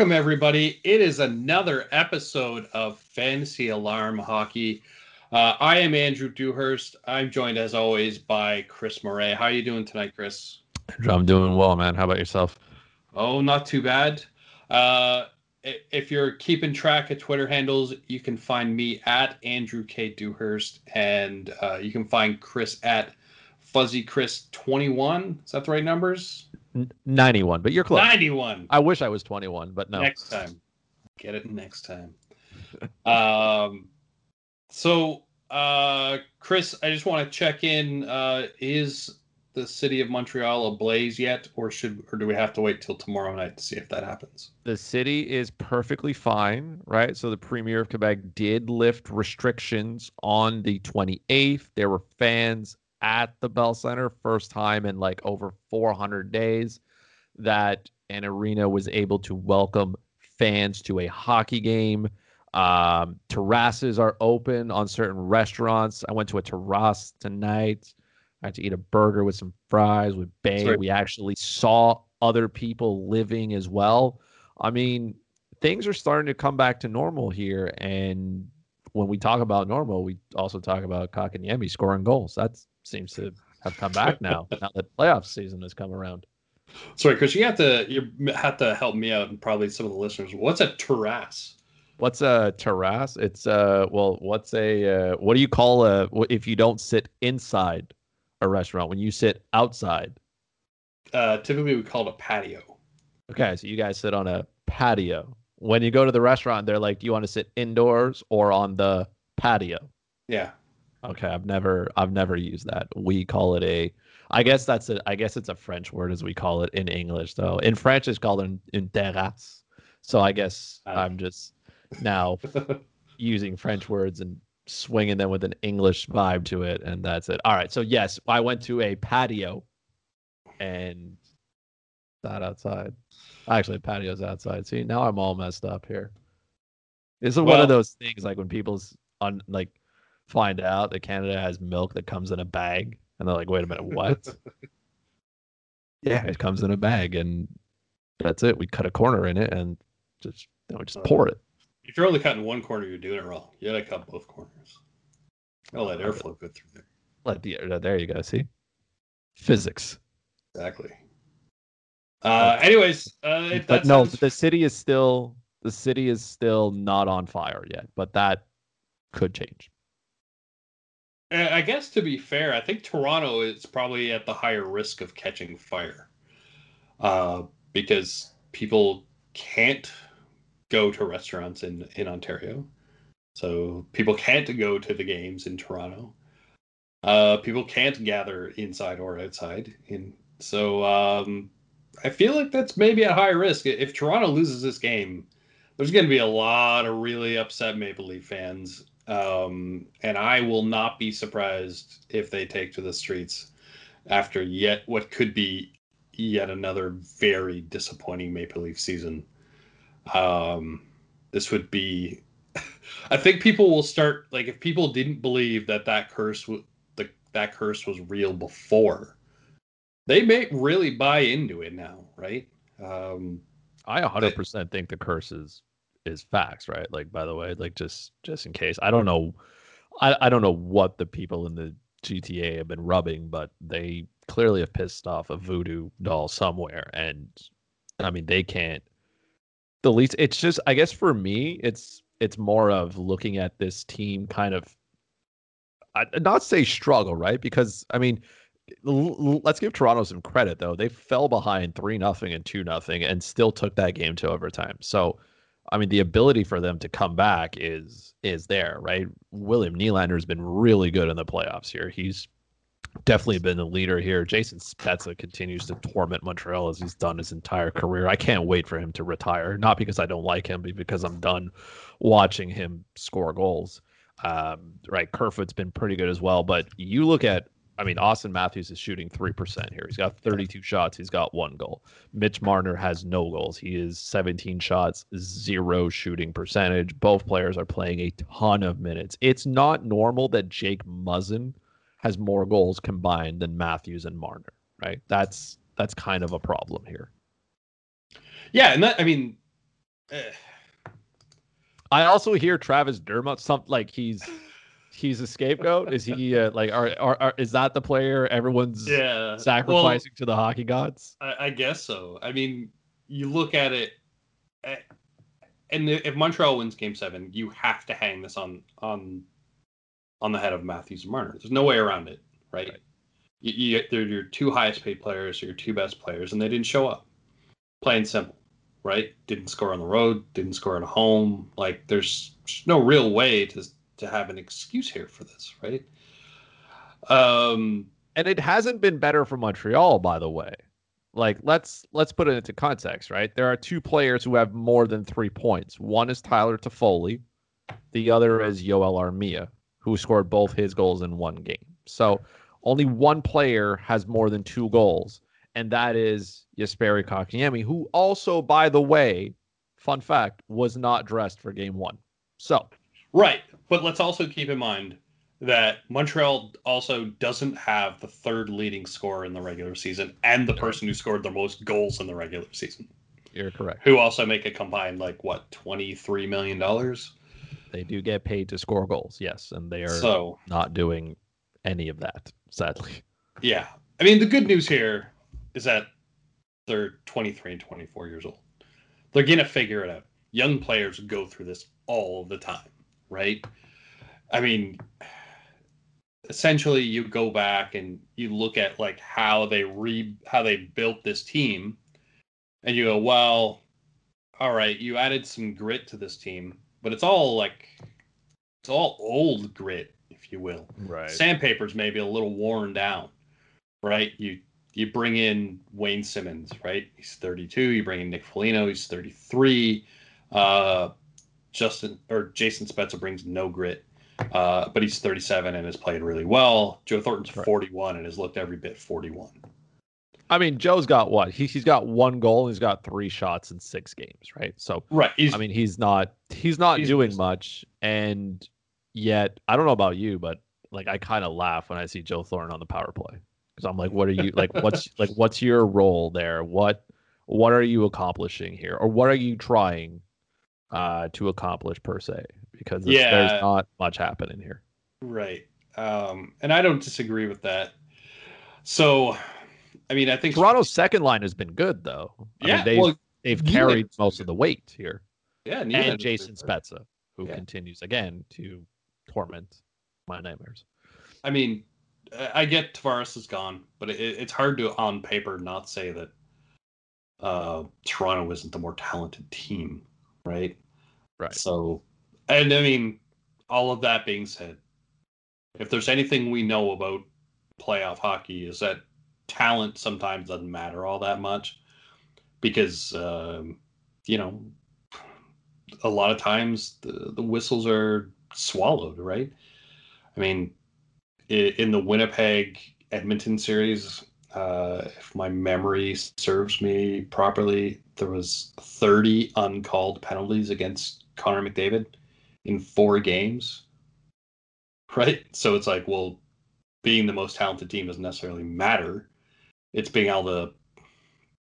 Welcome, everybody. It is another episode of Fantasy Alarm Hockey. Uh, I am Andrew Dewhurst. I'm joined, as always, by Chris Murray. How are you doing tonight, Chris? I'm doing well, man. How about yourself? Oh, not too bad. Uh, if you're keeping track of Twitter handles, you can find me at Andrew K. Dewhurst, and uh, you can find Chris at Fuzzy Chris 21. Is that the right numbers? 91, but you're close. 91. I wish I was 21, but no. Next time. Get it next time. um, so, uh, Chris, I just want to check in. Uh, is the city of Montreal ablaze yet, or should, or do we have to wait till tomorrow night to see if that happens? The city is perfectly fine, right? So the premier of Quebec did lift restrictions on the 28th. There were fans at the Bell Center, first time in like over 400 days that an arena was able to welcome fans to a hockey game. Um, terraces are open on certain restaurants. I went to a terrace tonight. I had to eat a burger with some fries with Bay. We actually saw other people living as well. I mean, things are starting to come back to normal here. And when we talk about normal, we also talk about Kotkaniemi scoring goals. That's seems to have come back now. now that playoff season has come around. Sorry, Chris, you have to you have to help me out and probably some of the listeners. What's a terrace? What's a terrace? It's uh well, what's a uh, what do you call a if you don't sit inside a restaurant when you sit outside? Uh, typically we call it a patio. Okay, so you guys sit on a patio. When you go to the restaurant, they're like, "Do you want to sit indoors or on the patio?" Yeah. Okay, I've never I've never used that. We call it a I guess that's a I guess it's a French word as we call it in English though. In French it's called an une terrasse. So I guess uh, I'm just now using French words and swinging them with an English vibe to it and that's it. All right. So yes, I went to a patio and not outside. Actually, patio's outside. See, now I'm all messed up here. This is well, one of those things like when people's on like find out that Canada has milk that comes in a bag, and they're like, "Wait a minute, what?" yeah, it comes in a bag, and that's it. We cut a corner in it, and just you know, just pour it. If you're only cutting one corner, you're doing it wrong. You gotta cut both corners. Oh, let airflow go through there. Let the there you go. See, physics. Exactly. Uh, anyways, uh, but no, sounds... the city is still the city is still not on fire yet, but that could change. I guess to be fair, I think Toronto is probably at the higher risk of catching fire uh, because people can't go to restaurants in, in Ontario. So people can't go to the games in Toronto. Uh, people can't gather inside or outside. In so um, I feel like that's maybe at high risk. If Toronto loses this game, there's going to be a lot of really upset Maple Leaf fans um, and I will not be surprised if they take to the streets after yet what could be yet another very disappointing Maple Leaf season. Um, this would be. I think people will start like if people didn't believe that that curse was the that curse was real before, they may really buy into it now, right? Um, I 100% but, think the curse is is facts, right? Like by the way, like just just in case. I don't know I, I don't know what the people in the GTA have been rubbing, but they clearly have pissed off a voodoo doll somewhere. And I mean they can't the least it's just I guess for me it's it's more of looking at this team kind of I, not say struggle, right? Because I mean let's give Toronto some credit though. They fell behind three nothing and two nothing and still took that game to overtime. So I mean, the ability for them to come back is is there, right? William Nylander has been really good in the playoffs here. He's definitely been the leader here. Jason Spezza continues to torment Montreal as he's done his entire career. I can't wait for him to retire, not because I don't like him, but because I'm done watching him score goals. Um, right, Kerfoot's been pretty good as well, but you look at I mean, Auston Matthews is shooting 3% here. He's got 32 shots. He's got one goal. Mitch Marner has no goals. He is 17 shots, zero shooting percentage. Both players are playing a ton of minutes. It's not normal that Jake Muzzin has more goals combined than Matthews and Marner, right? That's that's kind of a problem here. Yeah, and that I mean, eh. I also hear Travis Dermott something like he's he's a scapegoat. Is he uh, like are, are, are is that the player everyone's yeah sacrificing well, to the hockey gods? I, I, guess so. I mean, you look at it, eh, and if Montreal wins Game Seven, you have to hang this on on on the head of Matthews and Marner. There's no way around it, right? right. You, you, they're your two highest paid players, your two best players, and they didn't show up. Plain simple, right? Didn't score on the road, didn't score at home. Like there's no real way to to have an excuse here for this, right? Um, and it hasn't been better for Montreal, by the way. Like let's let's put it into context, right? There are two players who have more than three points. One is Tyler Toffoli, the other is Joel Armia, who scored both his goals in one game. So only one player has more than two goals, and that is Jesperi Kotkaniemi, who also, by the way, fun fact, was not dressed for game one. So, right, but let's also keep in mind that Montreal also doesn't have the third leading scorer in the regular season and the person who scored the most goals in the regular season. You're correct. Who also make a combined like what twenty three million dollars. They do get paid to score goals, yes, and they are so, not doing any of that sadly. Yeah. I mean, the good news here is that they're 23 and 24 years old. They're going to figure it out. Young players go through this all the time, right? I mean, essentially you go back and you look at like how they re how they built this team and you go, "Well, all right, you added some grit to this team, but it's all like it's all old grit if you will. Right. Sandpaper's maybe a little worn down, right? You you bring in Wayne Simmonds, right? He's 32. You bring in Nick Foligno, he's 33. Uh, Justin or Jason Spezza brings no grit, uh, but he's 37 and has played really well. Joe Thornton's right. 41 and has looked every bit 41. I mean, Joe's got what? He, he's got one goal. And he's got three shots in six games, right? So, right. I mean, he's not he's not he's doing much, and Yet I don't know about you, but like I kind of laugh when I see Joe Thornton on the power play because I'm like, what are you like? What's like what's your role there? What what are you accomplishing here, or what are you trying uh, to accomplish per se? Because yeah. there's not much happening here. Right, um, and I don't disagree with that. So, I mean, I think Toronto's second line has been good though. I yeah, mean, they've well, they've carried most of the weight here. Yeah, and Jason Spezza, who yeah. continues again to torment my nightmares. I mean, I get Tavares is gone, but it, it's hard to, on paper, not say that uh, Toronto isn't the more talented team, right? Right. So, and I mean, all of that being said, if there's anything we know about playoff hockey, is that talent sometimes doesn't matter all that much because, um, you know, a lot of times the, the whistles are swallowed, right? I mean, in the Winnipeg Edmonton series, uh, if my memory serves me properly, there was 30 uncalled penalties against Connor McDavid in four games. Right? So it's like, well, being the most talented team doesn't necessarily matter. It's being able to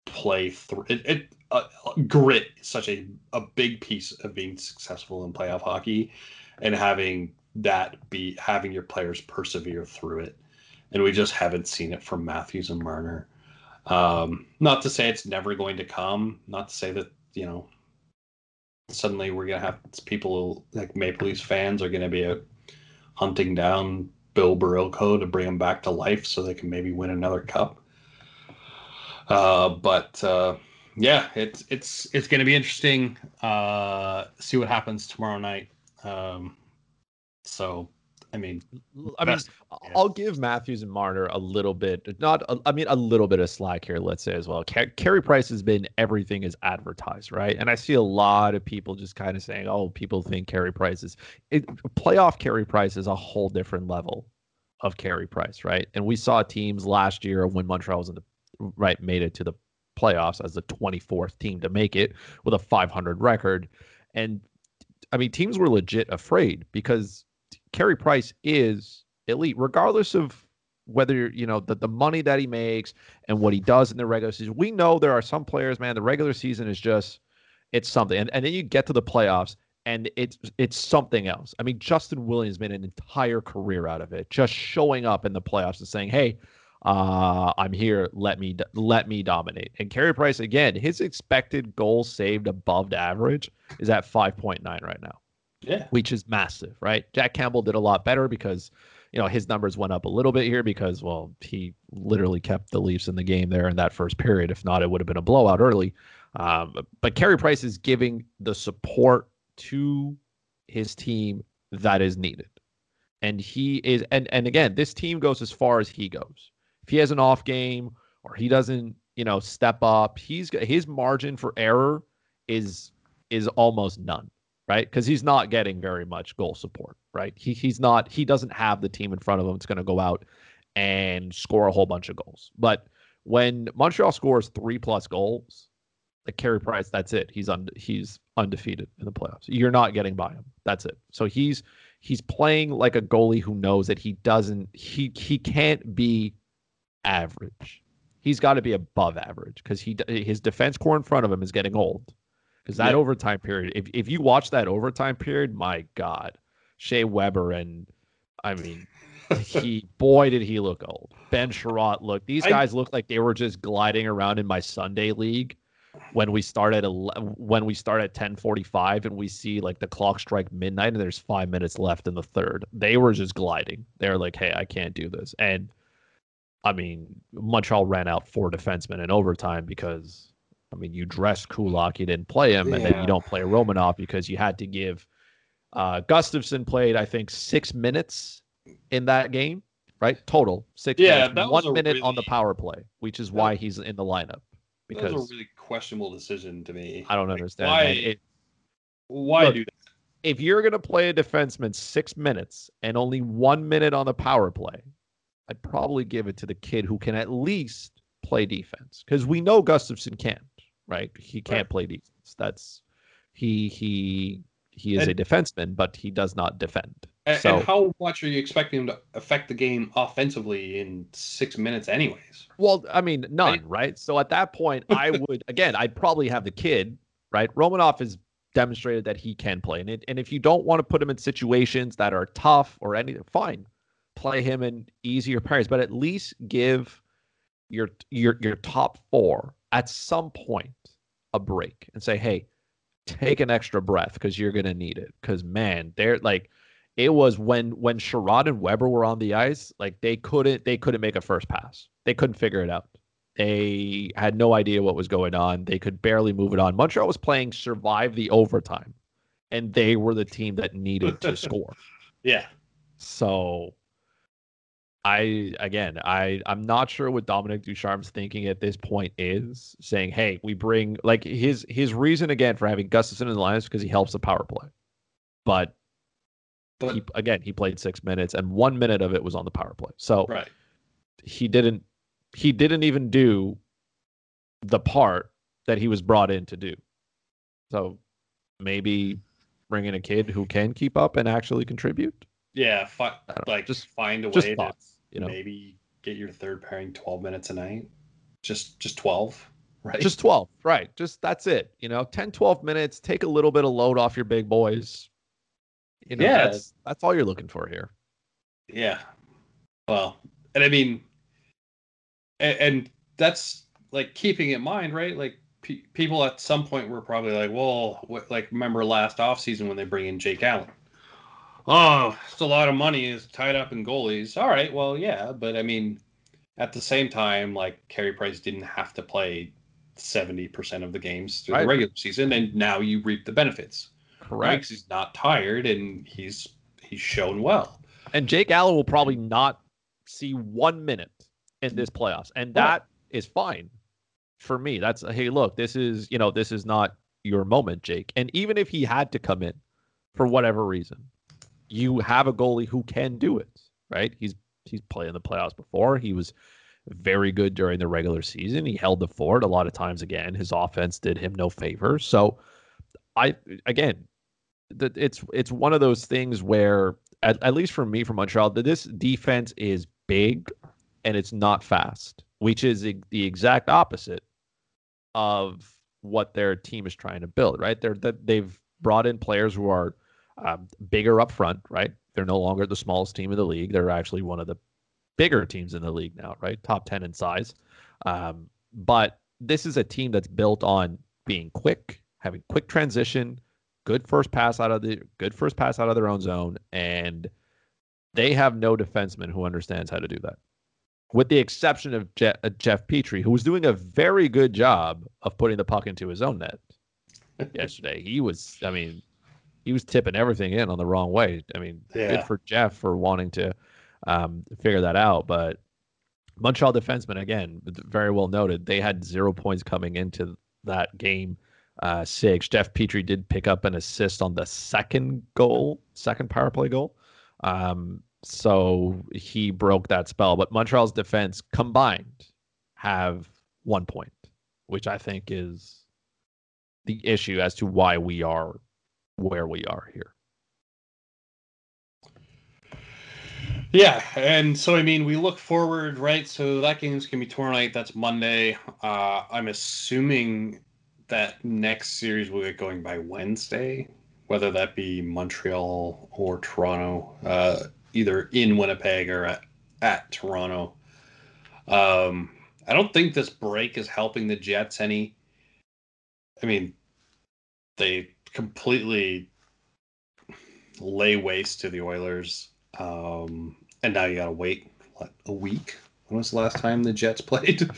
play through it. it uh, grit is such a, a big piece of being successful in playoff hockey and having that be having your players persevere through it. And we just haven't seen it from Matthews and Marner. Um, not to say it's never going to come. Not to say that you know suddenly we're gonna have people like Maple Leafs fans are gonna be hunting down Bill Barilko to bring him back to life so they can maybe win another cup. Uh, but uh, yeah, it's it's it's to be interesting. Uh, see what happens tomorrow night. Um, so, I mean, I mean, yeah. I'll give Matthews and Marner a little bit, not, I mean, a little bit of slack here, let's say as well. Carey Price has been everything is advertised, right? And I see a lot of people just kind of saying, oh, people think Carey Price is, it, playoff Carey Price is a whole different level of Carey Price, right? And we saw teams last year when Montreal was in the, right, made it to the playoffs as the 24th team to make it with a 500 record. And I mean, teams were legit afraid because Carey Price is elite, regardless of whether you know the, the money that he makes and what he does in the regular season. We know there are some players, man. The regular season is just it's something. And, and then you get to the playoffs and it's it's something else. I mean, Justin Williams made an entire career out of it, just showing up in the playoffs and saying, "Hey, uh, I'm here. Let me let me dominate." And Carey Price again, his expected goals saved above average is at 5.9 right now. Yeah, which is massive, right? Jack Campbell did a lot better because you know his numbers went up a little bit here because well he literally kept the Leafs in the game there in that first period. If not, it would have been a blowout early. Um, but Carey Price is giving the support to his team that is needed. And he is and and again, this team goes as far as he goes. If he has an off game or he doesn't, you know, step up, he's his margin for error is is almost none, right? Cuz he's not getting very much goal support, right? He he's not he doesn't have the team in front of him that's going to go out and score a whole bunch of goals. But when Montreal scores 3 plus goals, like Carey Price, that's it. He's un, he's undefeated in the playoffs. You're not getting by him. That's it. So he's he's playing like a goalie who knows that he doesn't he he can't be average. He's got to be above average because he his defense core in front of him is getting old. Because that overtime period, if if you watch that overtime period, my God, Shea Weber and I mean, he boy did he look old. Ben Chiarot look. These guys I, look like they were just gliding around in my Sunday league when we start at 11, when we start at 10:45 and we see like the clock strike midnight and there's 5 minutes left in the third. They were just gliding. They're like, "Hey, I can't do this." And I mean, Montreal ran out four defensemen in overtime because I mean, you dress Kulak, you didn't play him, yeah. and then you don't play Romanov because you had to give uh Gustafsson played I think 6 minutes in that game, right? Total 6 yeah, minutes. 1 minute really... on the power play, which is why he's in the lineup because that was a really questionable decision to me. I don't like, understand. Why? It, why look, do that? If you're gonna play a defenseman six minutes and only one minute on the power play, I'd probably give it to the kid who can at least play defense because we know Gustafsson can't. Right? He can't right. play defense. That's he he he is and, a defenseman, but he does not defend. And, so, and how much are you expecting him to affect the game offensively in six minutes, anyways? Well, I mean, none, right? So at that point, I would again, I'd probably have the kid, right? Romanov has demonstrated that he can play, and it, and if you don't want to put him in situations that are tough or anything, fine, play him in easier pairs, but at least give your your your top four at some point a break and say, hey take an extra breath because you're gonna need it. Because man, they're like it was when when Chiarot and Weber were on the ice, like they couldn't they couldn't make a first pass. They couldn't figure it out. They had no idea what was going on. They could barely move it on. Montreal was playing survive the overtime, and they were the team that needed to score. Yeah. So I again, I I'm not sure what Dominic Ducharme's thinking at this point is saying, "Hey, we bring like his his reason again for having Gustafsson in the line is because he helps the power play." But, but he, again, he played six minutes, and one minute of it was on the power play. So right. he didn't he didn't even do the part that he was brought in to do. So maybe bring in a kid who can keep up and actually contribute. Yeah, fi- like just find a way thoughts, to you know maybe get your third pairing 12 minutes a night. Just just 12, right? Just 12, right? Just that's it. You know, 10 12 minutes, take a little bit of load off your big boys. You know, yeah. that's that's all you're looking for here. Yeah. Well, and I mean and, and that's like keeping in mind, right? Like pe- people at some point were probably like, "Well, what, like remember last offseason when they bring in Jake Allen?" Oh, it's a lot of money is tied up in goalies. All right, well, yeah, but I mean, at the same time, like Carey Price didn't have to play seventy percent of the games through right. the regular season, and now you reap the benefits. Correct. He's not tired, and he's he's shown well. And Jake Allen will probably not see one minute in this playoffs, and that is fine for me. That's hey, look, this is you know this is not your moment, Jake. And even if he had to come in for whatever reason, you have a goalie who can do it, right? He's he's played in the playoffs before. He was very good during the regular season. He held the fort a lot of times. Again, his offense did him no favor. So, I again, it's it's one of those things where, at, at least for me, from Montreal, that this defense is big and it's not fast, which is the exact opposite of what their team is trying to build, right? They're that they've brought in players who are um, bigger up front, right? They're no longer the smallest team in the league. They're actually one of the bigger teams in the league now, right? Top 10 in size. Um, but this is a team that's built on being quick, having quick transition, good first pass out of the good first pass out of their own zone, and they have no defenseman who understands how to do that. With the exception of Je- uh, Jeff Petry, who was doing a very good job of putting the puck into his own net yesterday. He was, I mean, he was tipping everything in on the wrong way. I mean, yeah. good for Jeff for wanting to um, figure that out. But Montreal defensemen, again, very well noted, they had zero points coming into that game uh, six. Jeff Petry did pick up an assist on the second goal, second power play goal. Um, so he broke that spell. But Montreal's defense combined have one point, which I think is the issue as to why we are where we are here. Yeah, and so I mean, we look forward, right? So that game's gonna be tomorrow night. That's Monday. Uh, I'm assuming that next series will get going by Wednesday, whether that be Montreal or Toronto, uh, either in Winnipeg or at, at Toronto. Um, I don't think this break is helping the Jets any. I mean, they completely lay waste to the Oilers. Um, and now you got to wait what a week. When was the last time the Jets played?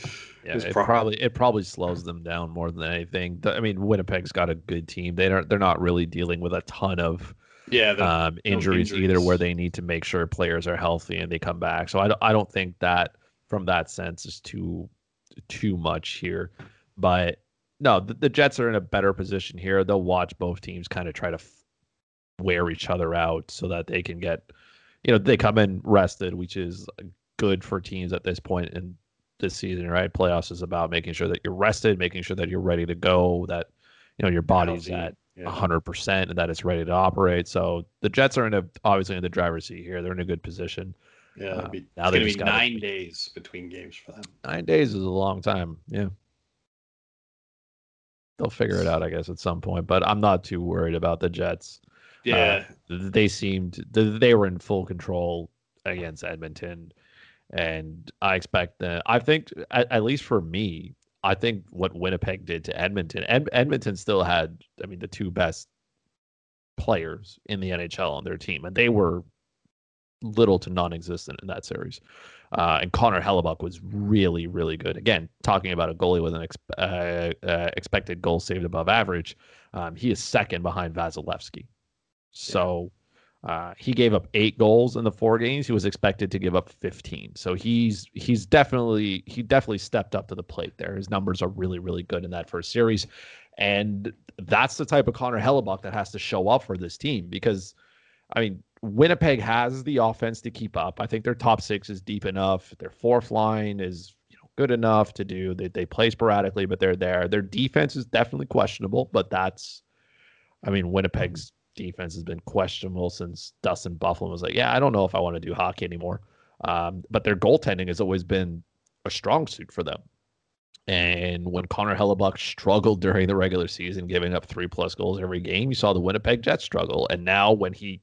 Yeah, it probably, probably it probably slows them down more than anything. I mean, Winnipeg's got a good team. They don't they're not really dealing with a ton of yeah um, injuries, injuries, either, where they need to make sure players are healthy and they come back. So I don't, I don't think that from that sense is too too much here. But no, the, the Jets are in a better position here. They'll watch both teams kind of try to f- wear each other out so that they can get you know they come in rested, which is good for teams at this point in this season, right? Playoffs is about making sure that you're rested, making sure that you're ready to go, that you know your body's at 100% and that it's ready to operate. So the Jets are in a obviously in the driver's seat here. They're in a good position. Yeah, uh, be, now it's gonna be nine days between games for them. Nine days is a long time. Yeah. They'll figure it out, I guess, at some point. But I'm not too worried about the Jets. Yeah, uh, they seemed they were in full control against Edmonton, and I expect that. I think at, at least for me, I think what Winnipeg did to Edmonton, Ed, Edmonton still had, I mean, the two best players in the NHL on their team, and they were little to non-existent in that series. Uh, and Connor Hellebuyck was really, really good. Again, talking about a goalie with an ex- uh, uh, expected goal saved above average, um, he is second behind Vasilevskiy. So uh, he gave up eight goals in the four games. He was expected to give up 15. So he's he's definitely he definitely stepped up to the plate there. His numbers are really really good in that first series, and that's the type of Connor Hellebuyck that has to show up for this team because, I mean, Winnipeg has the offense to keep up. I think their top six is deep enough. Their fourth line is you know good enough to do. They they play sporadically, but they're there. Their defense is definitely questionable, but that's, I mean, Winnipeg's defense has been questionable since Dustin Byfuglien was like, yeah, I don't know if I want to do hockey anymore. Um, but their goaltending has always been a strong suit for them. And when Connor Hellebuyck struggled during the regular season, giving up three plus goals every game, you saw the Winnipeg Jets struggle. And now when he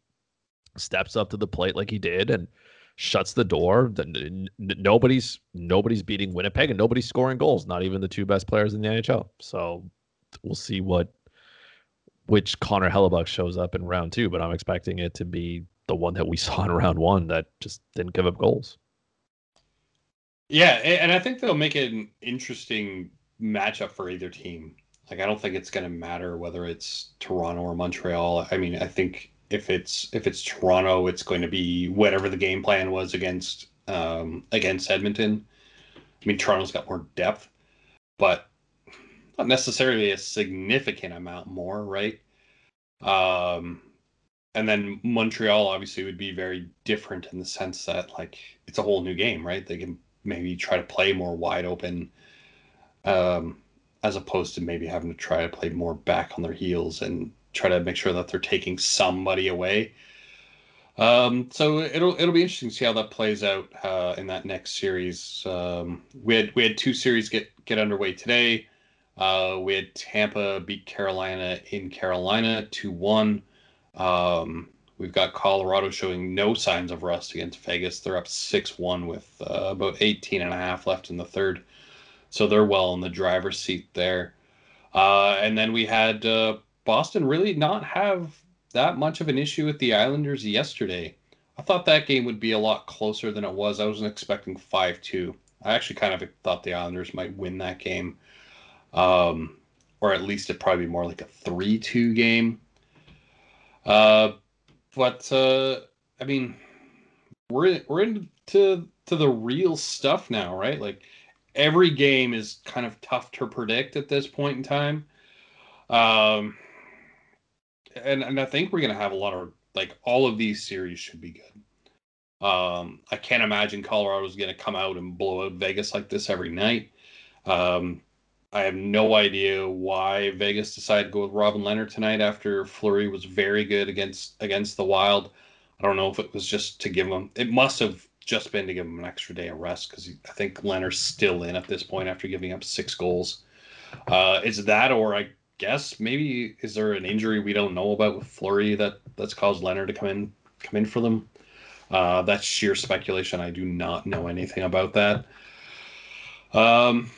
steps up to the plate like he did and shuts the door, then nobody's nobody's beating Winnipeg and nobody's scoring goals, not even the two best players in the NHL. So we'll see what which Connor Hellebuyck shows up in round two, but I'm expecting it to be the one that we saw in round one that just didn't give up goals. Yeah, and I think they'll make an interesting matchup for either team. Like I don't think it's going to matter whether it's Toronto or Montreal. I mean, I think if it's if it's Toronto, it's going to be whatever the game plan was against um, against Edmonton. I mean, Toronto's got more depth, but not necessarily a significant amount more, right? Um, and then Montreal obviously would be very different in the sense that like it's a whole new game, right? They can maybe try to play more wide open, um, as opposed to maybe having to try to play more back on their heels and try to make sure that they're taking somebody away. Um, so it'll it'll be interesting to see how that plays out uh, in that next series. Um, we had we had two series get get underway today. Uh, we had Tampa beat Carolina in Carolina 2 1. Um, we've got Colorado showing no signs of rust against Vegas. They're up 6 1 with uh, about 18 and a half left in the third. So they're well in the driver's seat there. Uh, and then we had uh, Boston really not have that much of an issue with the Islanders yesterday. I thought that game would be a lot closer than it was. I wasn't expecting 5 2. I actually kind of thought the Islanders might win that game. Um, or at least it'd probably be more like a 3 2 game. Uh, but, uh, I mean, we're, we're into to the real stuff now, right? Like, every game is kind of tough to predict at this point in time. Um, and, and I think we're going to have a lot of like all of these series should be good. Um, I can't imagine Colorado's going to come out and blow out Vegas like this every night. Um, I have no idea why Vegas decided to go with Robin Lehner tonight after Fleury was very good against against the Wild. I don't know if it was just to give him. It must have just been to give him an extra day of rest because I think Lehner's still in at this point after giving up six goals. Uh, is that, or I guess maybe is there an injury we don't know about with Fleury that that's caused Leonard to come in come in for them? Uh, that's sheer speculation. I do not know anything about that. Um,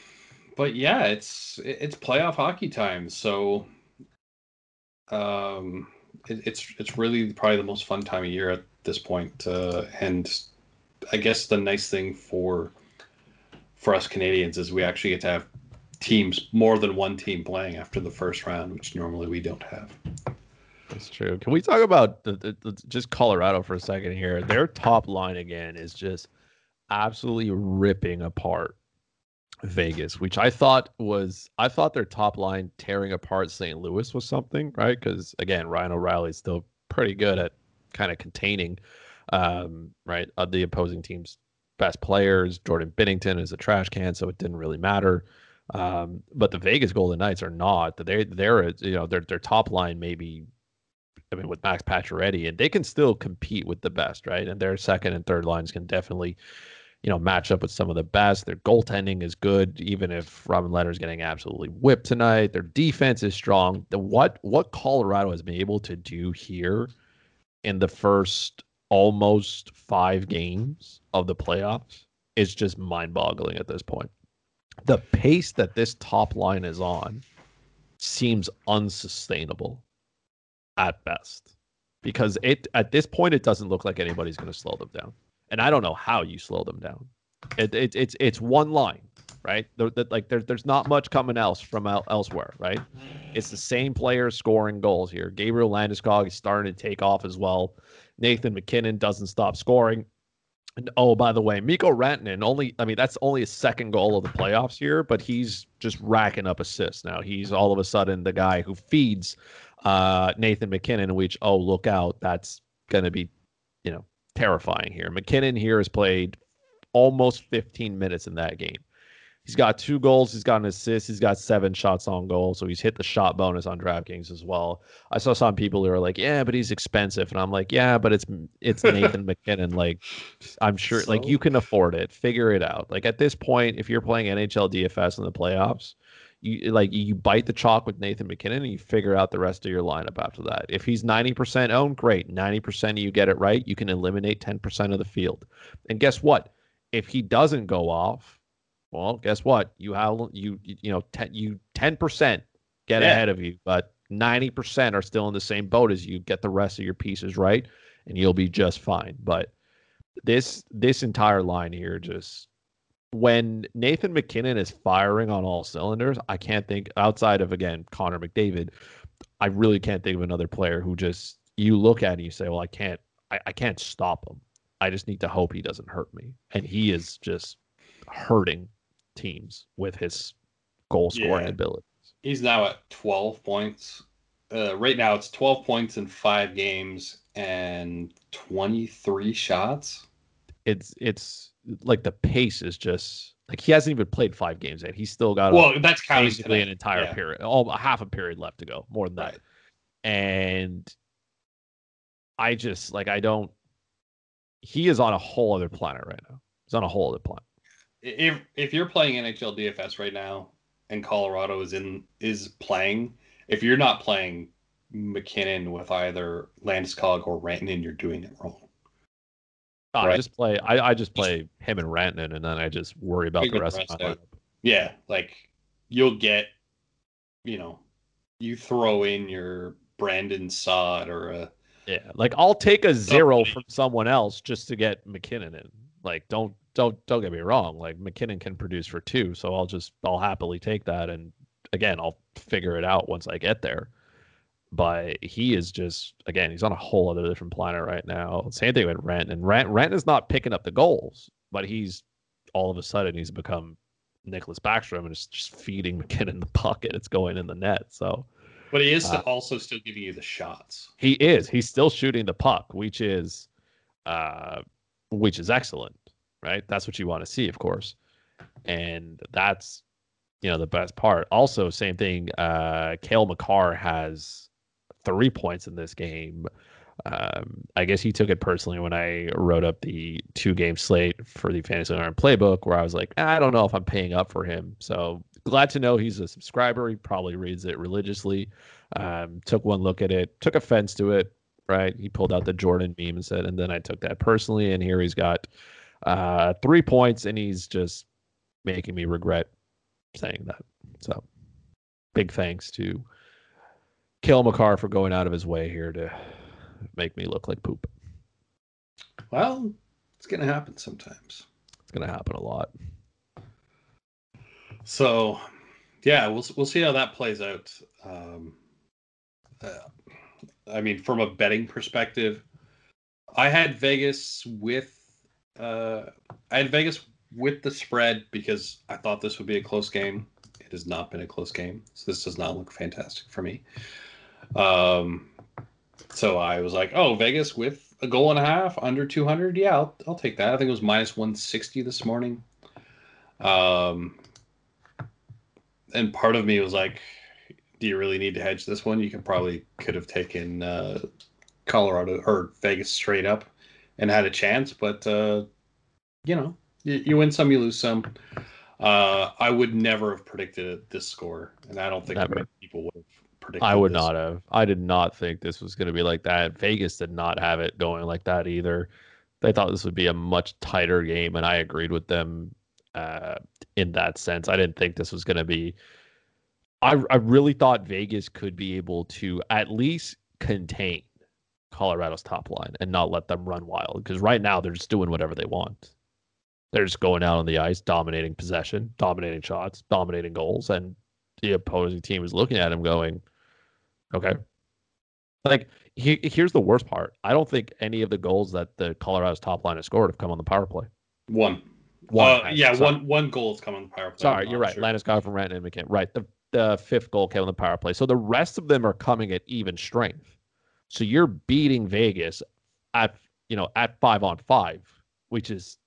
but yeah, it's it's playoff hockey time, so um, it, it's it's really probably the most fun time of year at this point. Uh, and I guess the nice thing for for us Canadians is we actually get to have teams, more than one team playing after the first round, which normally we don't have. That's true. Can we talk about the, the, the, just Colorado for a second here? Their top line again is just absolutely ripping apart Vegas, which I thought was I thought their top line tearing apart St. Louis was something, right? Because again, Ryan O'Reilly is still pretty good at kind of containing, um, right, the opposing team's best players. Jordan Binnington is a trash can, so it didn't really matter. Um, but the Vegas Golden Knights are not. They they're you know their their top line maybe. I mean, with Max Pacioretty, and they can still compete with the best, right? And their second and third lines can definitely, you know, match up with some of the best. Their goaltending is good, even if Robin Lehner's getting absolutely whipped tonight. Their defense is strong. The what what Colorado has been able to do here in the first almost five games of the playoffs is just mind-boggling at this point the pace that this top line is on seems unsustainable at best because it at this point it doesn't look like anybody's going to slow them down. And i don't know how you slow them down. It, it it's it's one line right? The, the, like there, there's not much coming else from el- elsewhere right? It's the same players scoring goals here. Gabriel landeskog is starting to take off as well. Nathan mackinnon doesn't stop scoring and, oh, by the way, Mikko Rantanen only I mean that's only a second goal of the playoffs here, but he's just racking up assists now. He's all of a sudden the guy who feeds uh, Nathan MacKinnon, which oh look out, that's gonna be, you know, terrifying here. MacKinnon here has played almost 15 minutes in that game. He's got two goals. He's got an assist. He's got seven shots on goal. So he's hit the shot bonus on DraftKings as well. I saw some people who are like, "Yeah, but he's expensive," and I'm like, "Yeah, but it's it's Nathan MacKinnon. Like, I'm sure, so... like you can afford it. Figure it out. Like at this point, if you're playing NHL DFS in the playoffs, you like you bite the chalk with Nathan MacKinnon and you figure out the rest of your lineup after that. If he's 90% owned, great. 90% of you get it right, you can eliminate 10% of the field. And guess what? If he doesn't go off well, guess what? You have you you know ten, you ten percent get yeah. ahead of you, but ninety percent are still in the same boat as you. Get the rest of your pieces right, and you'll be just fine. But this this entire line here just when Nathan MacKinnon is firing on all cylinders, I can't think outside of again Connor McDavid. I really can't think of another player who just you look at and you say, well, I can't I, I can't stop him. I just need to hope he doesn't hurt me. And he is just hurting teams with his goal scoring yeah. abilities. He's now at 12 points. Uh, right now, it's 12 points in five games and 23 shots. It's it's like the pace is just like he hasn't even played five games yet. He's still got well, a, that's basically today. an entire yeah. period, all half a period left to go, more than that. Right. And I just like I don't. He is on a whole other planet right now. He's on a whole other planet if if you're playing NHL DFS right now and Colorado is in is playing, if you're not playing MacKinnon with either Landeskog or Rantanen, you're doing it wrong. Oh, right? I just play. I, I just play him and Rantanen, and then I just worry about the rest, the rest, of my life. Yeah, like you'll get, you know, you throw in your Brandon Saad or a. Yeah, like I'll take a zero somebody. from someone else just to get MacKinnon in. Like, don't don't don't get me wrong. Like MacKinnon can produce for two, so I'll just I'll happily take that. And again, I'll figure it out once I get there. But he is just again, he's on a whole other different planet right now. Same thing with Rent, and Rent Rent is not picking up the goals, but he's all of a sudden he's become Nicholas Backstrom and it's just feeding MacKinnon the puck and it's going in the net. So, but he is uh, also still giving you the shots. He is. He's still shooting the puck, which is, uh, which is excellent right? That's what you want to see, of course. And that's, you know, the best part. Also, same thing, uh, Cale Makar has three points in this game. Um, I guess he took it personally when I wrote up the two game slate for the Fantasy Alarm playbook, where I was like, I don't know if I'm paying up for him. So glad to know he's a subscriber. He probably reads it religiously. Um, took one look at it, took offense to it, right? He pulled out the Jordan meme and said, and then I took that personally. And here he's got uh, three points, and he's just making me regret saying that. So, big thanks to Cale Makar for going out of his way here to make me look like poop. Well, it's gonna happen sometimes. It's gonna happen a lot. So, yeah, we'll we'll see how that plays out. Um, uh, I mean, from a betting perspective, I had Vegas with uh, I had Vegas with the spread because I thought this would be a close game. It has not been a close game, so this does not look fantastic for me. Um, so I was like, oh, Vegas with a goal and a half under 200. Yeah, I'll, I'll take that. I think it was minus 160 this morning. Um, and part of me was like, do you really need to hedge this one? You could probably could have taken uh, Colorado or Vegas straight up and had a chance, but uh, you know, you, you, win some, you lose some. Uh, I would never have predicted this score, and I don't think people would have predicted. I would this. not have. I did not think this was going to be like that. Vegas did not have it going like that either. They thought this would be a much tighter game, and I agreed with them uh, in that sense. I didn't think this was going to be. I I really thought Vegas could be able to at least contain Colorado's top line and not let them run wild because right now they're just doing whatever they want. They're just going out on the ice, dominating possession, dominating shots, dominating goals, and the opposing team is looking at them going, "Okay." Like he, here's the worst part. I don't think any of the goals that the Colorado's top line has scored have come on the power play. One. One. Uh, yeah, sorry. one one goal has come on the power play. Sorry, you're right. Sure. Landeskog from Rantanen and MacKinnon. Right. The the fifth goal came on the power play. So the rest of them are coming at even strength. So you're beating Vegas at you know at five on five, which is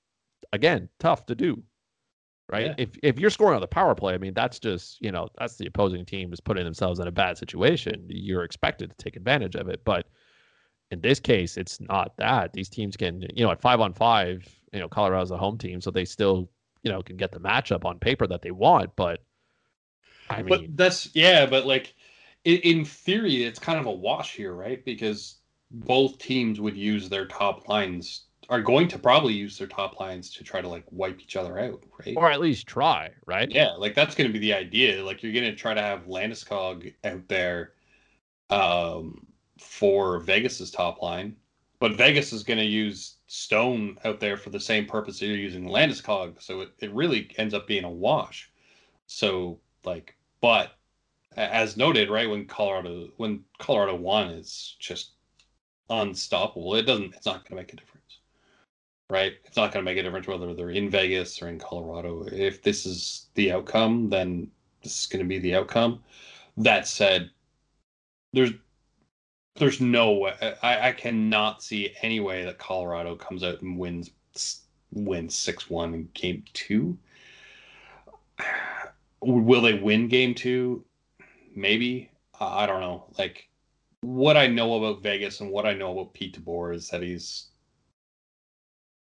again tough to do. Right. Yeah. If if you're scoring on the power play, I mean that's just, you know, that's the opposing team is putting themselves in a bad situation. You're expected to take advantage of it. But in this case, it's not that. These teams can, you know, at five on five, you know, Colorado's a home team, so they still, you know, can get the matchup on paper that they want. But I mean, but that's yeah, but like in, in theory, it's kind of a wash here, right? Because both teams would use their top lines are going to probably use their top lines to try to like wipe each other out, right? Or at least try, right? Yeah, like that's going to be the idea. Like you're going to try to have Landeskog out there um, for Vegas's top line, but Vegas is going to use Stone out there for the same purpose that you're using Landeskog. So it, it really ends up being a wash. So like, but as noted, right when Colorado when Colorado won, it's just unstoppable. It doesn't. It's not going to make a difference, right? It's not going to make a difference whether they're in Vegas or in Colorado. If this is the outcome, then this is going to be the outcome. That said, there's there's no way I, I cannot see any way that Colorado comes out and wins wins six one in game two. Will they win game two? Maybe. Uh, I don't know. Like what I know about Vegas and what I know about Pete DeBoer is that he's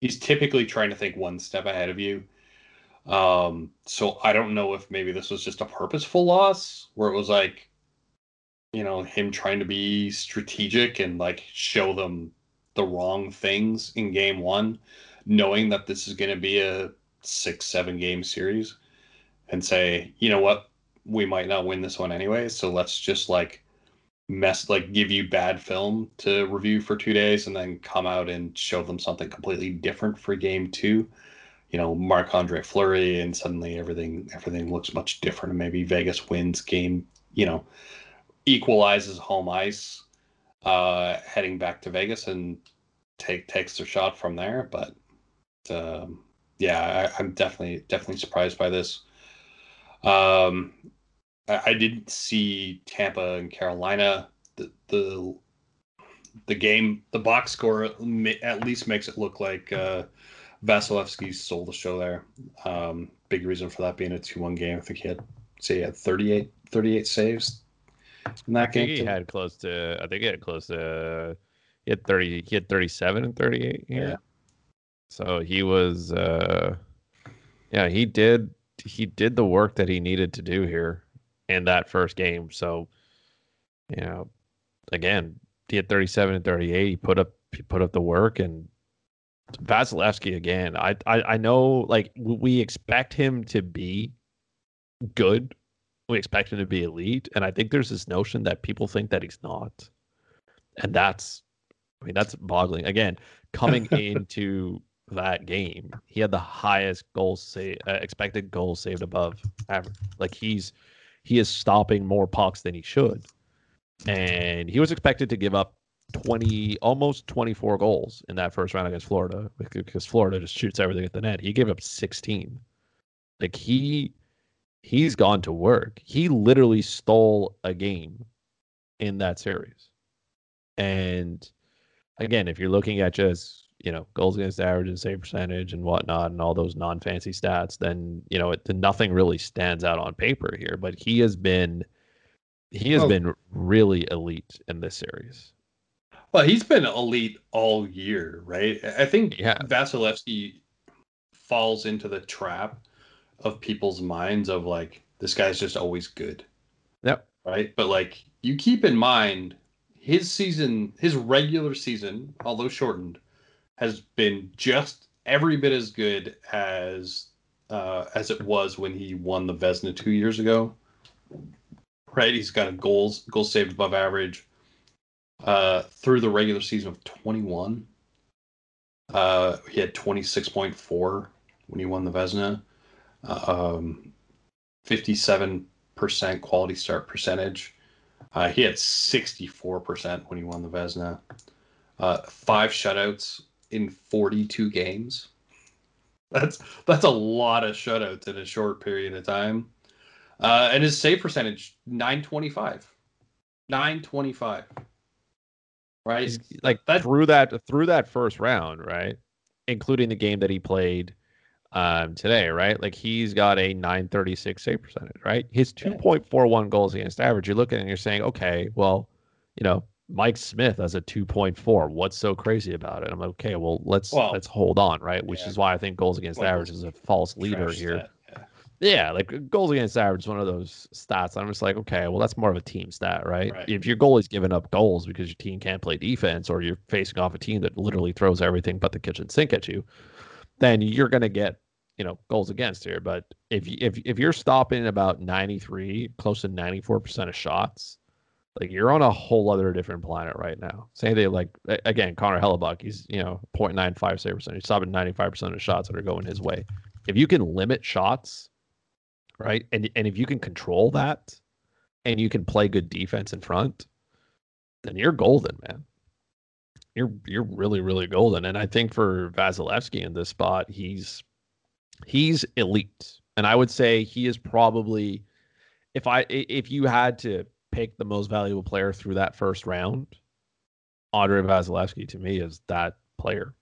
he's typically trying to think one step ahead of you. Um, so I don't know if maybe this was just a purposeful loss where it was like, you know, him trying to be strategic and like show them the wrong things in game one, knowing that this is going to be a six, seven game series and say, you know what, we might not win this one anyway. So let's just like mess, like give you bad film to review for two days and then come out and show them something completely different for game two you know Marc Andre Fleury, and suddenly everything everything looks much different. And maybe Vegas wins game, you know, equalizes home ice, uh, heading back to Vegas and take takes their shot from there. But um, yeah, I, am definitely definitely surprised by this. Um, I, I didn't see Tampa and Carolina. The the the game, the box score at least makes it look like. Uh, Vasilevskiy stole the show there. Um, big reason for that being a 2 1 game. I think he had, say, he had 38, 38 saves in that game. he had close to, I think he had close to, he had 30, he had 37 and 38 here. Yeah. So he was, uh, yeah, he did, he did the work that he needed to do here in that first game. So, you know, again, he had 37 and 38. He put up, he put up the work and Vasilevskiy again. I, I I know like we expect him to be good. We expect him to be elite, and I think there's this notion that people think that he's not, and that's I mean that's boggling. Again, coming into that game, he had the highest goal save, uh, expected goals saved above average. Like he's he is stopping more pucks than he should, and he was expected to give up 20 almost 24 goals in that first round against Florida because Florida just shoots everything at the net. He gave up 16. Like he he's gone to work. He literally stole a game in that series. And again, if you're looking at just, you know, goals against average and save percentage and whatnot and all those non-fancy stats, then, you know, it, nothing really stands out on paper here. But he has been he has oh. been really elite in this series. Well, he's been elite all year, right? I think yeah. Vasilevskiy falls into the trap of people's minds of like this guy's just always good. Yep. Right? But like you keep in mind his season, his regular season, although shortened, has been just every bit as good as uh, as it was when he won the Vezina two years ago. Right? He's got a goals goals saved above average uh, through the regular season of 21. Uh, he had 26.4 when he won the Vezina. Um, 57% quality start percentage. Uh, he had 64% when he won the Vezina. Uh, five shutouts in 42 games. That's that's a lot of shutouts in a short period of time. Uh, and his save percentage 925. 925 right? He's, like that, through that through that first round, right? Including the game that he played um, today, right? Like he's got a 936 save percentage, right? His 2.41 goals against average. You're looking and you're saying, okay, well, you know, Mike Smith as a 2.4. What's so crazy about it? I'm like, okay, well, let's well, let's hold on, right? Which yeah. is why I think goals against well, average is a false leader here. Stat. Yeah, like goals against average is one of those stats. I'm just like, okay, well, that's more of a team stat, right? right? If your goalie's giving up goals because your team can't play defense, or you're facing off a team that literally throws everything but the kitchen sink at you, then you're gonna get, you know, goals against here. But if you, if if you're stopping about 93, close to 94 percent of shots, like you're on a whole other different planet right now. Same thing, like again, Connor Hellebuyck, he's you know 0.95 save percent. He's stopping 95 percent of shots that are going his way. If you can limit shots right? And and if you can control that and you can play good defense in front, then you're golden, man. You're you're really really golden. And I think for Vasilevskiy in this spot, he's he's elite. And I would say he is probably if I if you had to pick the most valuable player through that first round, Andrei Vasilevskiy to me is that player.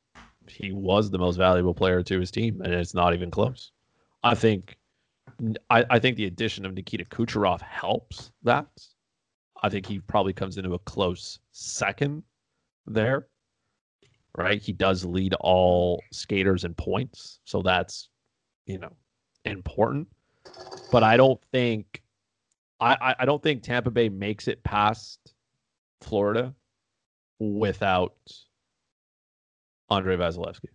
He was the most valuable player to his team, and it's not even close. I think I, I think the addition of Nikita Kucherov helps that. I think he probably comes into a close second there. Right? He does lead all skaters in points. So that's, you know, important, but I don't think I, I don't think Tampa Bay makes it past Florida without Andrei Vasilevskiy.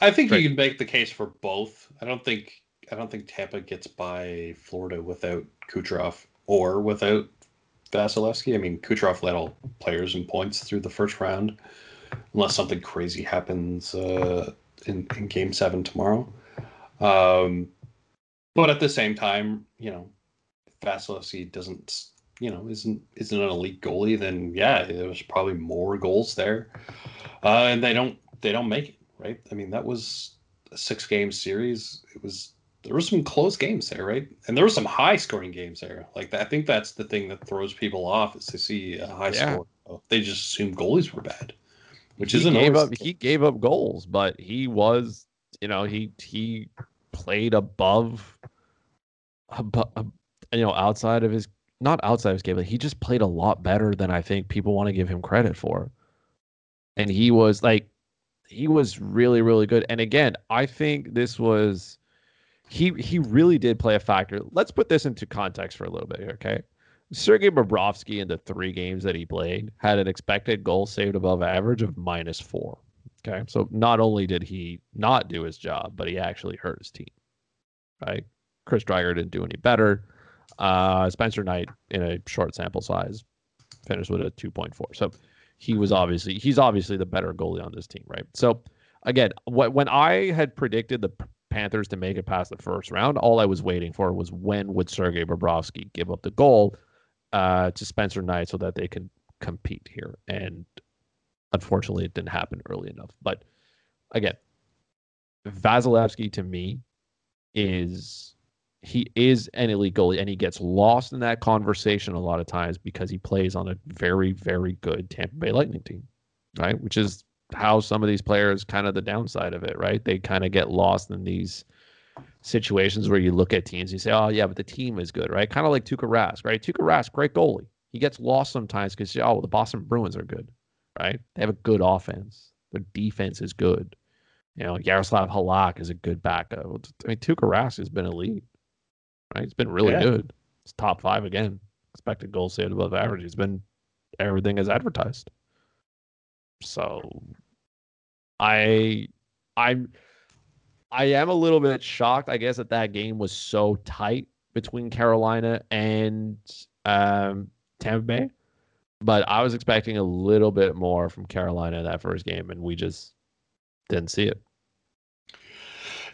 I think right. you can make the case for both. I don't think I don't think Tampa gets by Florida without Kucherov or without Vasilevskiy. I mean, Kucherov led all players in points through the first round, unless something crazy happens uh, in, in Game Seven tomorrow. Um, but at the same time, you know, Vasilevskiy doesn't, you know, isn't isn't an elite goalie. Then yeah, there was probably more goals there, uh, and they don't they don't make it right. I mean, that was a six game series. It was there were some close games there, right? And there were some high scoring games there. Like I think that's the thing that throws people off is to see a high yeah. score. They just assume goalies were bad, which he isn't. Gave up, he gave up goals, but he was, you know, he he played above, above you know, outside of his not outside of his game, but he just played a lot better than I think people want to give him credit for. And he was like, he was really, really good. And again, I think this was he he really did play a factor. Let's put this into context for a little bit here, okay? Sergei Bobrovsky in the three games that he played had an expected goal saved above average of minus four. Okay. So not only did he not do his job, but he actually hurt his team. Right. Chris Driedger didn't do any better. Uh, Spencer Knight in a short sample size finished with a 2.4. So he was obviously he's obviously the better goalie on this team, right? So again, what when I had predicted the Panthers to make it past the first round. All I was waiting for was when would Sergei Bobrovsky give up the goal uh, to Spencer Knight so that they can compete here. And unfortunately, it didn't happen early enough. But again, Vasilevskiy to me is he is an elite goalie and he gets lost in that conversation a lot of times because he plays on a very very good Tampa Bay Lightning team, right? Which is how some of these players kind of the downside of it, right? They kind of get lost in these situations where you look at teams and you say, oh, yeah, but the team is good, right? Kind of like Tuukka Rask, right? Tuukka Rask, great goalie. He gets lost sometimes because, oh, the Boston Bruins are good, right? They have a good offense. Their defense is good. You know, Yaroslav Halak is a good backup. I mean, Tuukka Rask has been elite, right? It's been really yeah. good. It's top five again. Expected goals saved above average. He's been everything as advertised. So I I'm I am a little bit shocked, I guess, that that game was so tight between Carolina and um, Tampa Bay. But I was expecting a little bit more from Carolina in that first game, and we just didn't see it.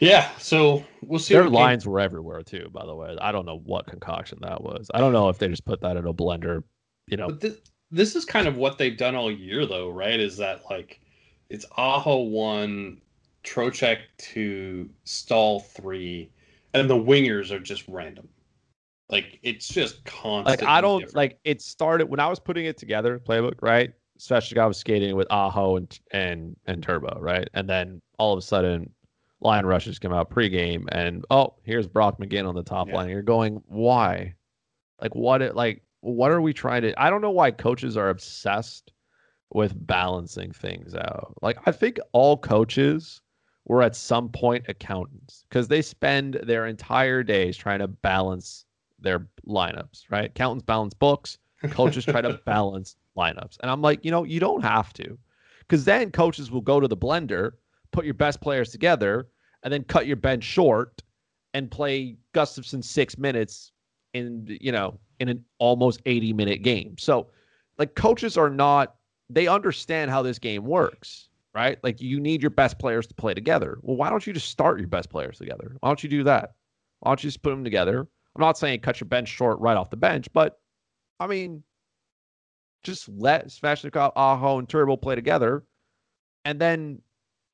Yeah, so we'll see. Their lines game... were everywhere too. By the way, I don't know what concoction that was. I don't know if they just put that in a blender. You know, this, this is kind of what they've done all year, though, right? Is that like it's Aho one, Trocheck two, Staal three, and the wingers are just random. Like it's just constant. Like I don't different. like it started when I was putting it together, playbook, right? Especially I was skating with Aho and and and Turbo, right? And then all of a sudden Lion Rushes come out pregame and oh, here's Brock McGinn on the top yeah. line. You're going, why? Like what it like what are we trying to I don't know why coaches are obsessed with balancing things out. Like I think all coaches were at some point accountants because they spend their entire days trying to balance their lineups, right? Accountants balance books, coaches try to balance lineups. And I'm like, you know, you don't have to. Cuz then coaches will go to the blender, put your best players together, and then cut your bench short and play Gustafsson 6 minutes in, you know, in an almost 80 minute game. So, like coaches are not they understand how this game works, right? Like you need your best players to play together. Well, why don't you just start your best players together? Why don't you do that? Why don't you just put them together? I'm not saying cut your bench short right off the bench, but I mean, just let Svechnikov, Aho, and Turbo play together. And then,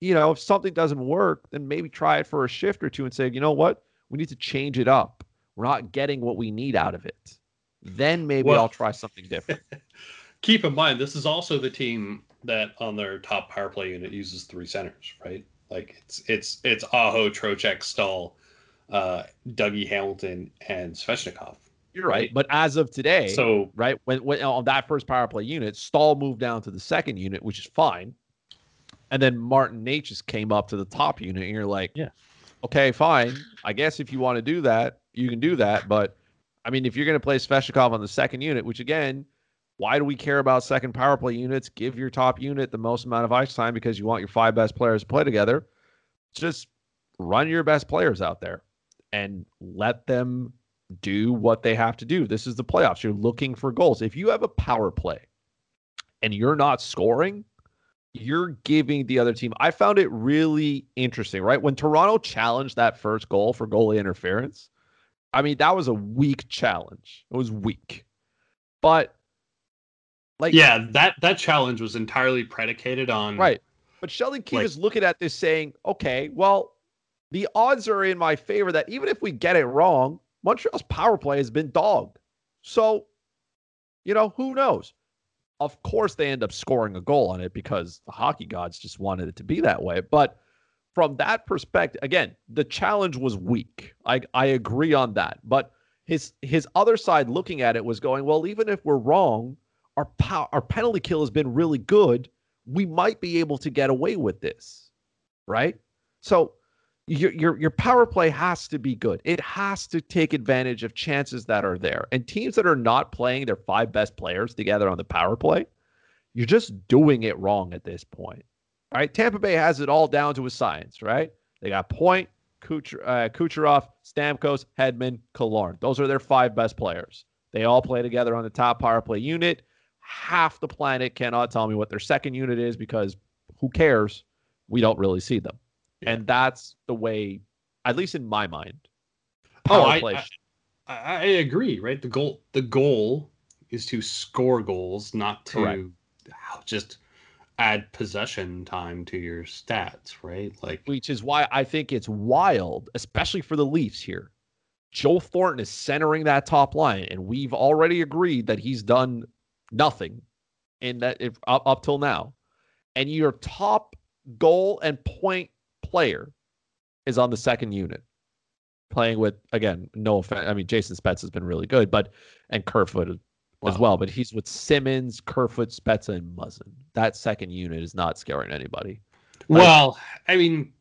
you know, if something doesn't work, then maybe try it for a shift or two and say, you know what? We need to change it up. We're not getting what we need out of it. Then maybe well, I'll try something different. keep in mind this is also the team that on their top power play unit uses three centers, right? Like it's it's it's Aho, Trocheck, Staal, uh, Dougie Hamilton, and Svechnikov. You're right. But as of today, so right when, when on that first power play unit, Staal moved down to the second unit, which is fine. And then Martin Necas came up to the top unit, and you're like, yeah, okay, fine. I guess if you want to do that, you can do that. But I mean, if you're going to play Svechnikov on the second unit, which again, why do we care about second power play units? Give your top unit the most amount of ice time because you want your five best players to play together. Just run your best players out there and let them do what they have to do. This is the playoffs. You're looking for goals. If you have a power play and you're not scoring, you're giving the other team. I found it really interesting, right? When Toronto challenged that first goal for goalie interference, I mean, that was a weak challenge. It was weak. But like Yeah, that that challenge was entirely predicated on Right. But Sheldon Keefe like, is looking at this saying, okay, well, the odds are in my favor that even if we get it wrong, Montreal's power play has been dogged. So, you know, who knows? Of course, they end up scoring a goal on it because the hockey gods just wanted it to be that way. But from that perspective, again, the challenge was weak. I I agree on that. But his his other side looking at it was going, well, even if we're wrong, our pow- our penalty kill has been really good. We might be able to get away with this, right? So your your your power play has to be good. It has to take advantage of chances that are there. And teams that are not playing their five best players together on the power play, you're just doing it wrong at this point. All right, Tampa Bay has it all down to a science, right? They got Point, Kucher, uh, Kucherov, Stamkos, Hedman, Killorn. Those are their five best players. They all play together on the top power play unit. Half the planet cannot tell me what their second unit is because who cares? We don't really see them. Yeah. And that's the way, at least in my mind. Oh, I, I, I, agree. Right, the goal the goal is to score goals, not to Correct. just add possession time to your stats. Right, like which is why I think it's wild, especially for the Leafs here. Joe Thornton is centering that top line, and we've already agreed that he's done nothing in that if, up, up till now. And your top goal and point player is on the second unit, playing with again, no offense. I mean, Jason Spezza has been really good, but and Kerfoot wow. as well. But he's with Simmonds, Kerfoot, Spezza, and Muzzin. That second unit is not scaring anybody. Well, I mean,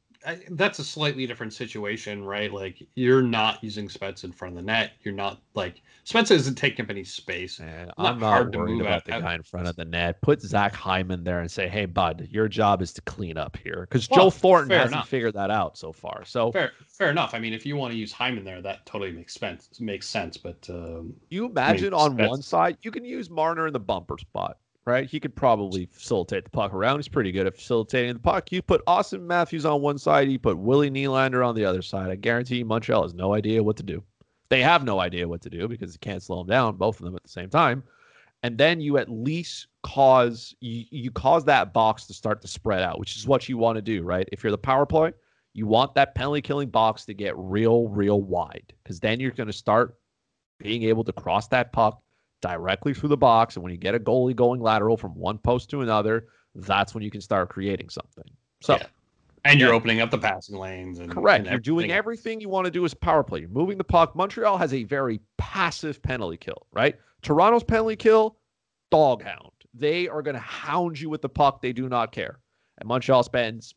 that's a slightly different situation, right? Like you're not using Spets in front of the net. You're not like Spets isn't taking up any space. Man, I'm not worried about the guy in front of the net. Put Zach Hyman there and say, "Hey, bud, your job is to clean up here," because well, Joe Thornton hasn't enough. figured that out so far. So fair, fair enough. I mean, if you want to use Hyman there, that totally makes sense. Makes sense. But um, you imagine I mean, on one side, you can use Marner in the bumper spot right? He could probably facilitate the puck around. He's pretty good at facilitating the puck. You put Auston Matthews on one side, you put Willie Nylander on the other side. I guarantee you Montreal has no idea what to do. They have no idea what to do because you can't slow them down, both of them at the same time. And then you at least cause you, you cause that box to start to spread out, which is what you want to do, right? If you're the power play, you want that penalty killing box to get real, real wide because then you're going to start being able to cross that puck directly through the box. And when you get a goalie going lateral from one post to another, that's when you can start creating something. So, yeah. and you're yeah. opening up the passing lanes. And, correct. And you're doing everything you want to do as power play. You're moving the puck. Montreal has a very passive penalty kill, right? Toronto's penalty kill, dog hound. They are going to hound you with the puck. They do not care. And Montreal spends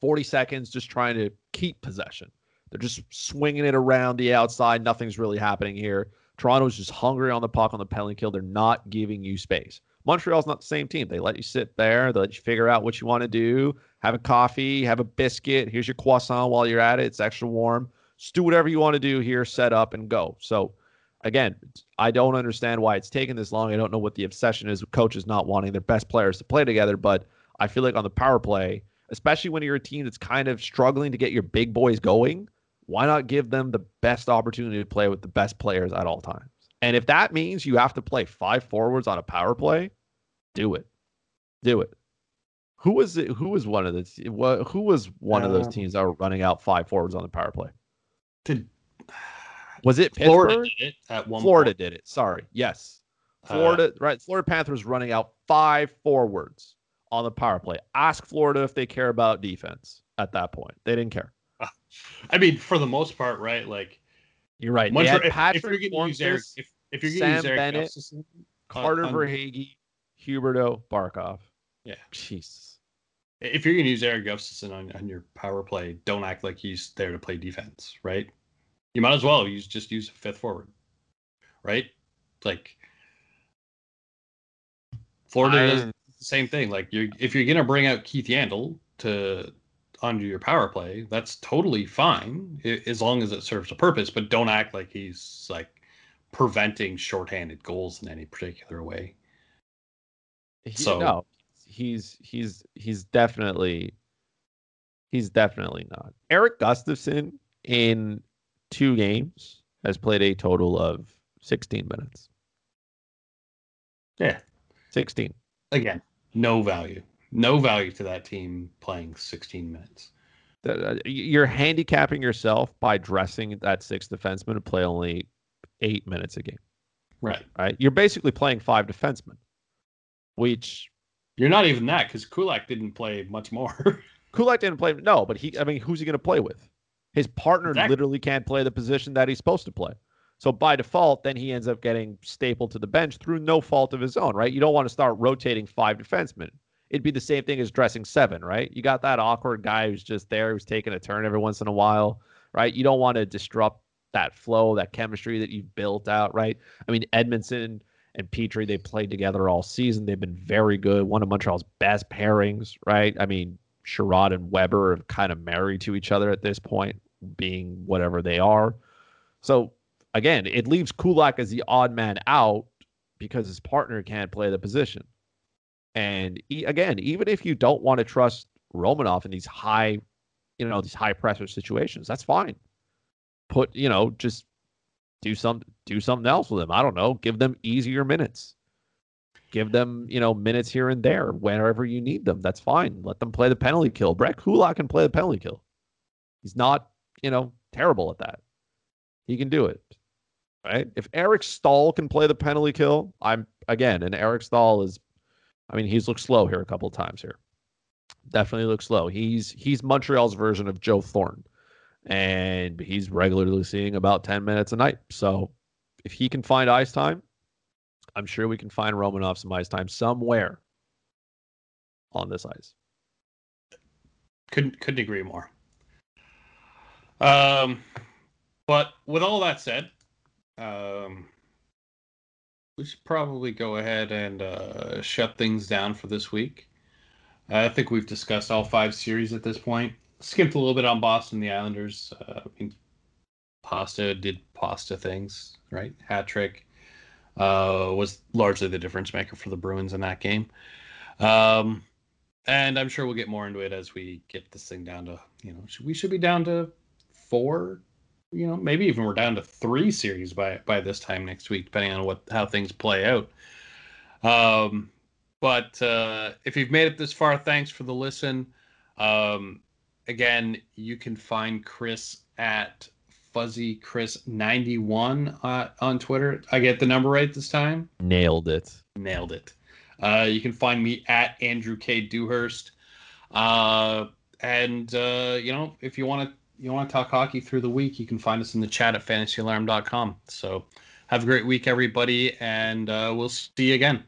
40 seconds just trying to keep possession. They're just swinging it around the outside. Nothing's really happening here. Toronto's just hungry on the puck on the penalty kill. They're not giving you space. Montreal's not the same team. They let you sit there. They let you figure out what you want to do. Have a coffee, have a biscuit. Here's your croissant while you're at it. It's extra warm. Just do whatever you want to do here, set up and go. So, again, I don't understand why it's taken this long. I don't know what the obsession is with coaches not wanting their best players to play together, but I feel like on the power play, especially when you're a team that's kind of struggling to get your big boys going, why not give them the best opportunity to play with the best players at all times? And if that means you have to play five forwards on a power play, do it. Do it. Who was it? Who was one of the? Who was one uh, of those um, teams that were running out five forwards on the power play? Did was it Pittsburgh? Florida did it at one. Florida point. did it. Sorry. Yes. Uh, Florida, uh, right? Florida Panthers running out five forwards on the power play. Ask Florida if they care about defense at that point. They didn't care. I mean, for the most part, right? Like you're right. Montreal, if, Patrick if you're going to use Eric, if, if you're to use Eric Bennett, Gustafsson, Carter uh, Verhaeghe, Huberdeau, Barkov. Yeah. Jesus. if you're going to use Eric Gustafsson on, on your power play, don't act like he's there to play defense, right? You might as well use just use a fifth forward, right? Like Florida I, does the same thing. Like you're if you're going to bring out Keith Yandle to onto your power play, that's totally fine as long as it serves a purpose. But don't act like he's like preventing shorthanded goals in any particular way. He, so no, he's he's he's definitely he's definitely not. Eric Gustafsson in two games has played a total of 16 minutes. Yeah. 16. Again, no value. No value to that team playing 16 minutes. Uh, you're handicapping yourself by dressing that sixth defenseman to play only eight minutes a game. Right. Right. You're basically playing five defensemen, which you're not even that because Kulak didn't play much more. Kulak didn't play. No, but he. I mean, who's he going to play with? His partner exactly. literally can't play the position that he's supposed to play. So by default, then he ends up getting stapled to the bench through no fault of his own, right? You don't want to start rotating five defensemen. It'd be the same thing as dressing seven, right? You got that awkward guy who's just there, who's taking a turn every once in a while, right? You don't want to disrupt that flow, that chemistry that you've built out, right? I mean, Edmundson and Petry, they played together all season. They've been very good. One of Montreal's best pairings, right? I mean, Chiarot and Weber are kind of married to each other at this point, being whatever they are. So again, it leaves Kulak as the odd man out because his partner can't play the position. And again, even if you don't want to trust Romanov in these high, you know, these high pressure situations, that's fine. Put, you know, just do some do something else with them. I don't know. Give them easier minutes. Give them, you know, minutes here and there whenever you need them. That's fine. Let them play the penalty kill. Brett Kulak can play the penalty kill. He's not, you know, terrible at that. He can do it. Right? If Eric Staal can play the penalty kill, I'm again, and Eric Staal is I mean, he's looked slow here a couple of times here. Definitely looks slow. He's he's Montreal's version of Joe Thornton and he's regularly seeing about 10 minutes a night. So if he can find ice time, I'm sure we can find Romanov some ice time somewhere on this ice. Couldn't couldn't agree more. Um, but with all that said, um, we should probably go ahead and uh, shut things down for this week. I think we've discussed all five series at this point skipped a little bit on Boston, the Islanders. Uh, I mean, Pasta did Pasta things, right? Hat trick uh, was largely the difference maker for the Bruins in that game. Um, and I'm sure we'll get more into it as we get this thing down to, you know, we should be down to four, you know, maybe even we're down to three series by by this time next week, depending on what how things play out. Um, but uh, if you've made it this far, thanks for the listen. Um, again, you can find Chris at Fuzzy Chris 91 uh, on Twitter. I get the number right this time. Nailed it. Nailed it. Uh, you can find me at Andrew K. Dewhurst. Uh, and uh, you know, if you want to you want to talk hockey through the week, you can find us in the chat at fantasyalarm.com. So have a great week, everybody, and uh, we'll see you again.